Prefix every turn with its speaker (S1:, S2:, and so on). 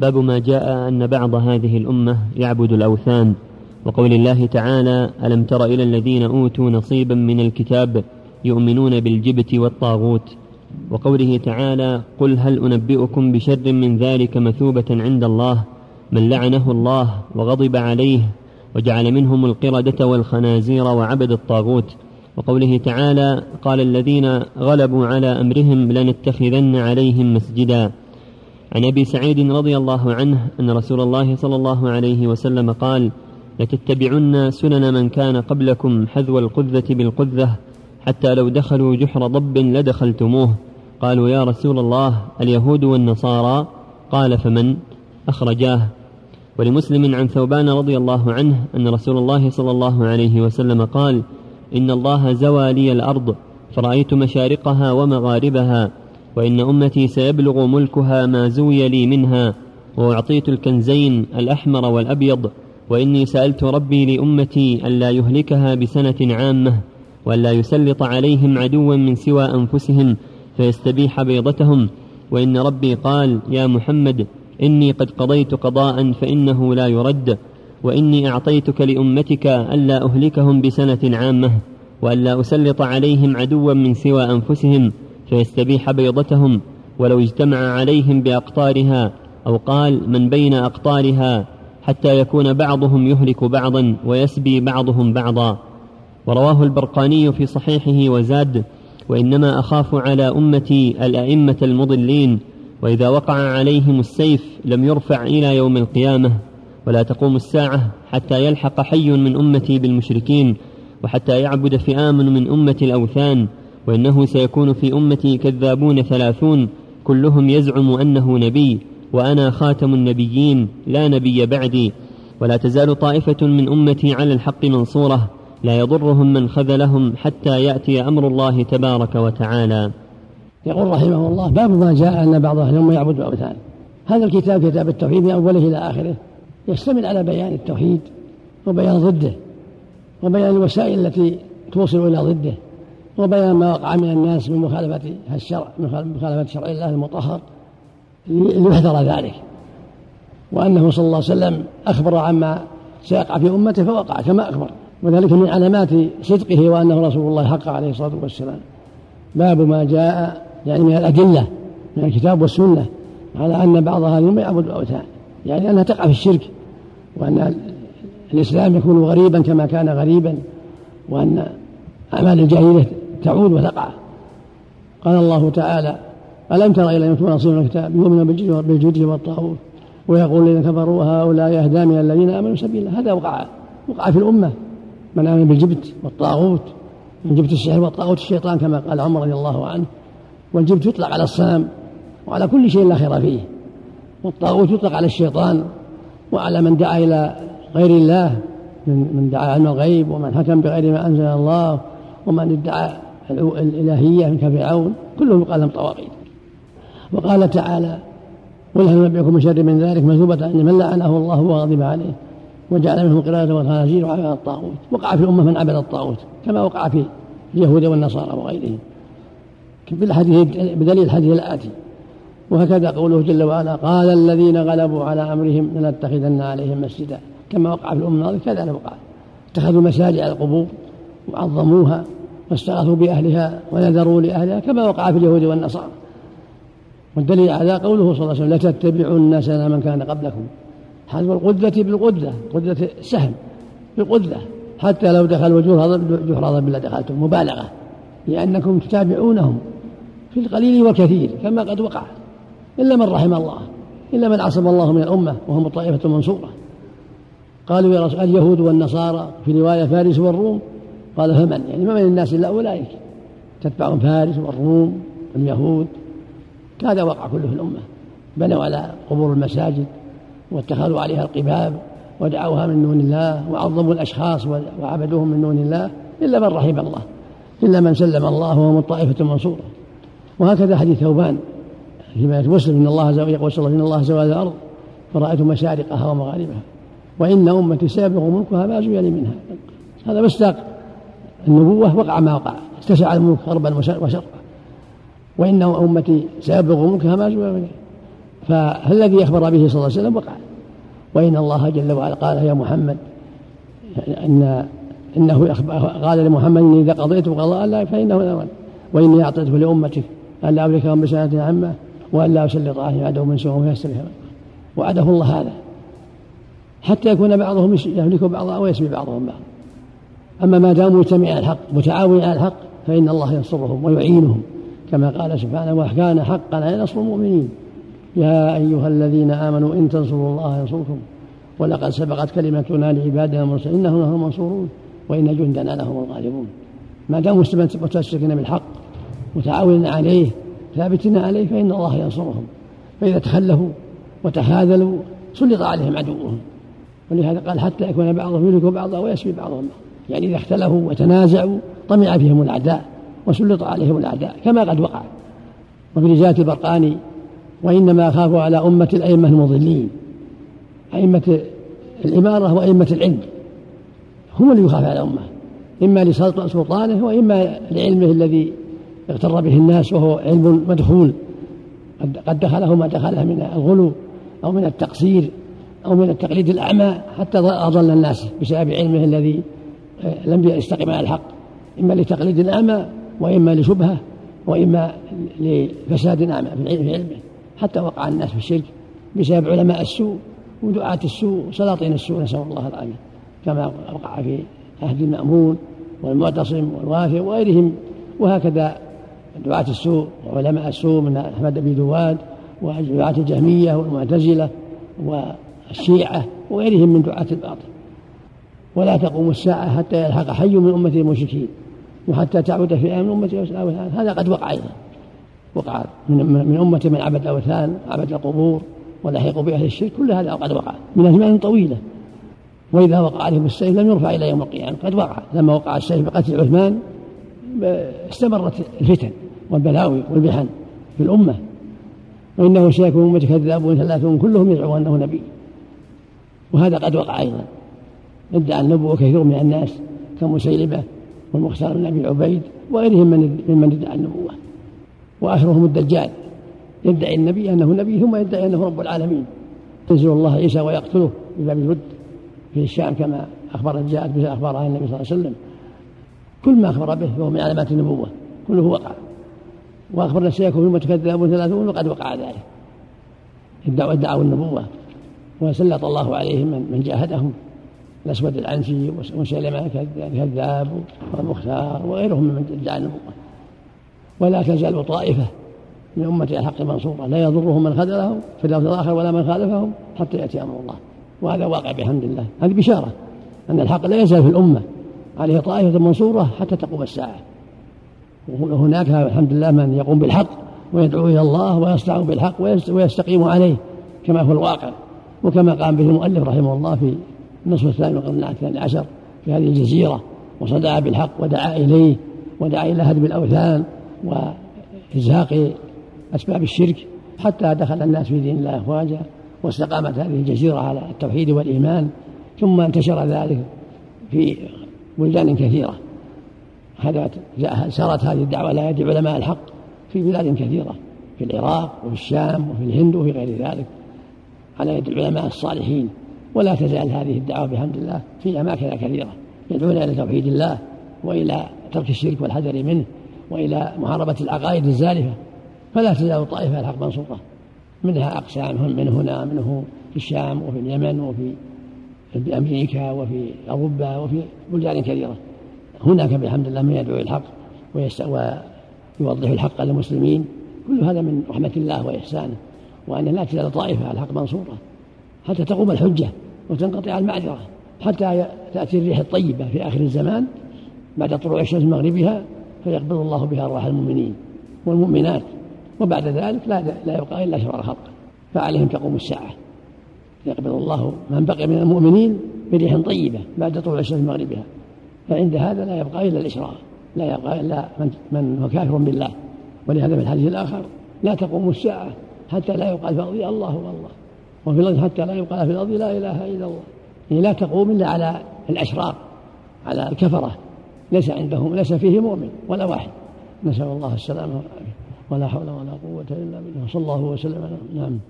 S1: باب ما جاء أن بعض هذه الأمة يعبد الأوثان. وقول الله تعالى ألم تر إلى الذين أوتوا نصيبا من الكتاب يؤمنون بالجبت والطاغوت؟ وقوله تعالى قل هل أنبئكم بشر من ذلك مثوبة عند الله؟ من لعنه الله وغضب عليه وجعل منهم القردة والخنازير وعبد الطاغوت. وقوله تعالى قال الذين غلبوا على أمرهم لنتخذن عليهم مسجدا. عن أبي سعيد رضي الله عنه أن رسول الله صلى الله عليه وسلم قال لتتبعن سنن من كان قبلكم حذو القذة بالقذة حتى لو دخلوا جحر ضب لدخلتموه قالوا يا رسول الله اليهود والنصارى قال فمن؟ أخرجاه. ولمسلم عن ثوبان رضي الله عنه أن رسول الله صلى الله عليه وسلم قال إن الله زوى لي الأرض فرأيت مشارقها ومغاربها وإن أمتي سيبلغ ملكها ما زوي لي منها وأعطيت الكنزين الأحمر والأبيض وإني سألت ربي لأمتي ألا يهلكها بسنة عامة وألا يسلط عليهم عدوا من سوى أنفسهم فيستبيح بيضتهم. وإن ربي قال يا محمد إني قد قضيت قضاء فإنه لا يرد وإني أعطيتك لأمتك ألا أهلكهم بسنة عامة وألا أسلط عليهم عدوا من سوى أنفسهم. فيستبيح بيضتهم ولو اجتمع عليهم بأقطارها أو قال من بين أقطارها حتى يكون بعضهم يهلك بعضا ويسبي بعضهم بعضا. ورواه البرقاني في صحيحه وزاد وإنما أخاف على أمتي الأئمة المضلين وإذا وقع عليهم السيف لم يرفع إلى يوم القيامة ولا تقوم الساعة حتى يلحق حي من أمتي بالمشركين وحتى يعبد فئام من أمة الأوثان وإنه سيكون في أمتي كذابون ثلاثون كلهم يزعم أنه نبي وأنا خاتم النبيين لا نبي بعدي. ولا تزال طائفة من أمتي على الحق منصورة لا يضرهم من خذلهم حتى يأتي أمر الله تبارك وتعالى.
S2: يقول رحمه الله باب ما جاء أن بعض أهل الأمة يعبد الأوثان هذا الكتاب كتاب التوحيد من أوله إلى آخره يشتمل على بيان التوحيد وبيان ضده وبيان الوسائل التي توصل إلى ضده. وبيان ما وقع من الناس من مخالفة الشرع مخالفة شرع الله المطهر ليحذر ذلك. وأنه صلى الله عليه وسلم أخبر عما سيقع في أمته فوقع كما أخبر. وذلك من علامات صدقه وأنه رسول الله حق عليه الصلاة والسلام. باب ما جاء يعني من الأدلة من الكتاب والسنة على أن بعض هذه الأمة يعبد الأوثان. يعني أنها تقع في الشرك وأن الإسلام يكون غريبا كما كان غريبا وأن أعمال الجاهلية تعود وتقع. قال الله تعالى ألم تر إلى يوم نصيب الكتاب يؤمن بالجد والطاغوت ويقول الذين كفروا هؤلاء يهدى من الذين آمنوا سبيلا. هذا وقع وقع في الأمة. من آمن بالجبت والطاغوت من جبت السحر والطاغوت الشيطان كما قال عمر رضي الله عنه. والجبت يطلق على الصنم وعلى كل شيء لا خير فيه. والطاغوت يطلق على الشيطان وعلى من دعا إلى غير الله من دعا علم الغيب ومن حكم بغير ما أنزل الله ومن ادعى الإلهية من كفرعون كلهم يقال لهم طواغيت. وقال تعالى قل هل نبئكم بشر من ذلك مثوبة أن من لعنه الله وغضب عليه وجعل منهم قردة والخنازير وعبد الطاغوت. وقع في الأمة من عبد الطاغوت كما وقع في اليهود والنصارى وغيرهم. بالحديث بدليل الحديث الآتي. وهكذا قوله جل وعلا قال الذين غلبوا على أمرهم لنتخذن عليهم مسجدا. كما وقع في الأمة الماضية كذلك وقع. اتخذوا مساجد على القبور وعظموها. واستغاثوا بأهلها ونذروا لأهلها كما وقع في اليهود والنصارى. والدليل على قوله صلى الله عليه وسلم لتتبعن سنة من كان قبلكم. حذف القدة بالقدة قدة سهم بالقدة حتى لو دخلوا جحر ضب لدخلتم مبالغة. لأنكم تتابعونهم في القليل والكثير كما قد وقع. إلا من رحم الله إلا من عصم الله من الأمة وهم الطائفة المنصورة. قالوا يا رسول اليهود والنصارى في رواية فارس والروم قال فمن؟ يعني ما من الناس إلا أولئك؟ تتبعهم فارس والروم واليهود. هذا وقع كله في الأمة. بنوا على قبور المساجد واتخذوا عليها القباب ودعوها من دون الله وعظموا الأشخاص وعبدوهم من دون الله إلا من رحم الله إلا من سلم الله وهم الطائفة المنصورة. وهكذا حديث ثوبان فيما مسلم إن الله يقول صلى الله إن الله زوال الأرض فرأيت مشارقها ومغاربها وإن أمتي سيبلغ ملكها ما زوي منها. هذا مصداق النبوة وقع ما وقع اتسع الملك غربا وشرقا وإن أمتي سيبلغ ملكها ما زوي منها فالذي أخبر به صلى الله عليه وسلم وقع. وإن الله جل وعلا قال يا محمد إن إنه قال لمحمد إني إذا قضيت قضاء الله فإنه لا وإني أعطيته لأمتك ألا أملكهم بسنة عامة وألا أسلط عليهم عدو من سوء ويستبهم وعده الله هذا. حتى يكون بعضهم يملك بعضا ويسمي بعضهم بعضا. أما ما داموا مجتمعين على الحق متعاونين على الحق فإن الله ينصرهم ويعينهم كما قال سبحانه وكان حقا على نصر المؤمنين. يا أيها الذين آمنوا إن تنصروا الله ينصركم. ولقد سبقت كلمتنا لعبادنا المرسلين إنهم لهم المنصورون وإن جندنا لهم الغالبون. ما داموا متمسكين بالحق متعاونين عليه ثابتين عليه فإن الله ينصرهم. فإذا تخلفوا وتخاذلوا سلط عليهم عدوهم. ولهذا قال حتى يكون بعضهم يملك بعضا ويسبي بعضهم بعضا يعني إذا اختلفوا وتنازعوا طمع فيهم الأعداء وسلط عليهم الأعداء كما قد وقع. وفي رجالة البرقاني وإنما أخاف على أمة الأئمة المضلين أئمة الإمارة وأئمة العلم. هم اللي يخاف على الأمة إما لسلطانه وإما لعلمه الذي اغتر به الناس وهو علم مدخول. قد دخله ما دخله من الغلو أو من التقصير أو من التقليد الأعمى حتى أضل الناس بسبب علمه الذي لم يستقم على الحق إما لتقليد أعمى وإما لشبهة وإما لفساد أعمى في علمه. حتى وقع الناس في الشرك بسبب علماء السوء ودعاة السوء وسلاطين السوء نسأل الله العافية. كما وقع في عهد المأمون والمعتصم والوافي وغيرهم. وهكذا دعاة السوء وعلماء السوء من أحمد بن دواد ودعاة الجهمية والمعتزلة والشيعة وغيرهم من دعاة الباطل. ولا تقوم الساعة حتى يلحق حي من أمة المشركين وحتى تعود فئة من أمة الأوثان هذا قد وقع أيضا. وقع من, من أمة من عبد الأوثان عبد القبور ولحقوا بأهل الشرك. كل هذا قد وقع من أزمان طويلة. وإذا وقع عليهم السيف لم يرفع إلى يوم القيامة قد وقع. لما وقع السيف بقتل عثمان استمرت الفتن والبلاوي والمحن في الأمة. وإنه سيكون أمة كذابون ثلاثون كلهم يدعو أنه نبي. وهذا قد وقع أيضا. ادعى النبوة كثير من الناس كمسيلمة والمختار بن أبي عبيد وغيرهم من ممن ادعى النبوة. وآخرهم الدجال. يدعي النبي أنه نبي ثم يدعي أنه رب العالمين. ينزل الله عيسى ويقتله بباب الود في الشام كما أخبر جاءت به أخبار عن النبي صلى الله عليه وسلم. كل ما أخبر به فهو من علامات النبوة. كله وقع. وأخبرنا سيكون ثم تكذبون ثلاثون وقد وقع ذلك. ادعوا ادعوا النبوة. وسلط الله عليهم من جاهدهم. الأسود العنسي وسلمة كذاب والمختار وغيرهم من ادعى النبوة ولا تزال طائفة من أمة الحق منصورة. لا يضرهم من خذلهم في اللفظ الآخر ولا من خالفهم حتى يأتي أمر الله. وهذا واقع بحمد الله. هذه بشارة أن الحق لا يزال في الأمة. عليه طائفة منصورة حتى تقوم الساعة. وهناك الحمد لله من يقوم بالحق ويدعو إلى الله ويصدع بالحق ويستقيم عليه كما هو الواقع. وكما قام به المؤلف رحمه الله في النصف الثاني من القرن الثاني عشر في هذه الجزيرة وصدع بالحق ودعا إليه ودعا إلى هدم الأوثان وإزهاق أسباب الشرك حتى دخل الناس في دين الله أفواجا واستقامت هذه الجزيرة على التوحيد والإيمان ثم انتشر ذلك في بلدان كثيرة. هذا سارت هذه الدعوة على يد علماء الحق في بلاد كثيرة في العراق وفي الشام وفي الهند وفي غير ذلك. على يد العلماء الصالحين. ولا تزال هذه الدعوة بحمد الله في أماكن كثيرة يدعون إلى توحيد الله وإلى ترك الشرك والحذر منه وإلى محاربة العقائد الزالفة فلا تزال طائفة الحق منصورة منها أقسام من هنا منه في الشام وفي اليمن وفي في أمريكا وفي أوروبا وفي بلدان كثيرة. هناك بحمد الله من يدعو الحق ويوضح الحق للمسلمين. كل هذا من رحمة الله وإحسانه وأن لا تزال طائفة الحق منصورة حتى تقوم الحجة وتنقطع المعذرة. حتى تأتي الريح الطيبة في آخر الزمان بعد طلوع الشمس مغربها فيقبض الله بها أرواح المؤمنين والمؤمنات. وبعد ذلك لا لا يبقى إلا شرار خلق فعليهم تقوم الساعة. يقبض الله من بقي من المؤمنين بريح طيبة بعد طلوع الشمس مغربها. فعند هذا لا يبقى إلا الإشراق لا يبقى إلا من, من هو كافر بالله. ولهذا في الحديث الآخر لا تقوم الساعة حتى لا يقال الأرض الله والله. وفي الأرض حتى لا يقال في الأرض لا إله إلا الله. يعني لا تقوم إلا على الأشرار على الكفرة. ليس عندهم ليس فيه مؤمن ولا واحد. نسأل الله السلامة والعافية. ولا حول ولا قوة إلا بالله. صلى الله وسلم نعم.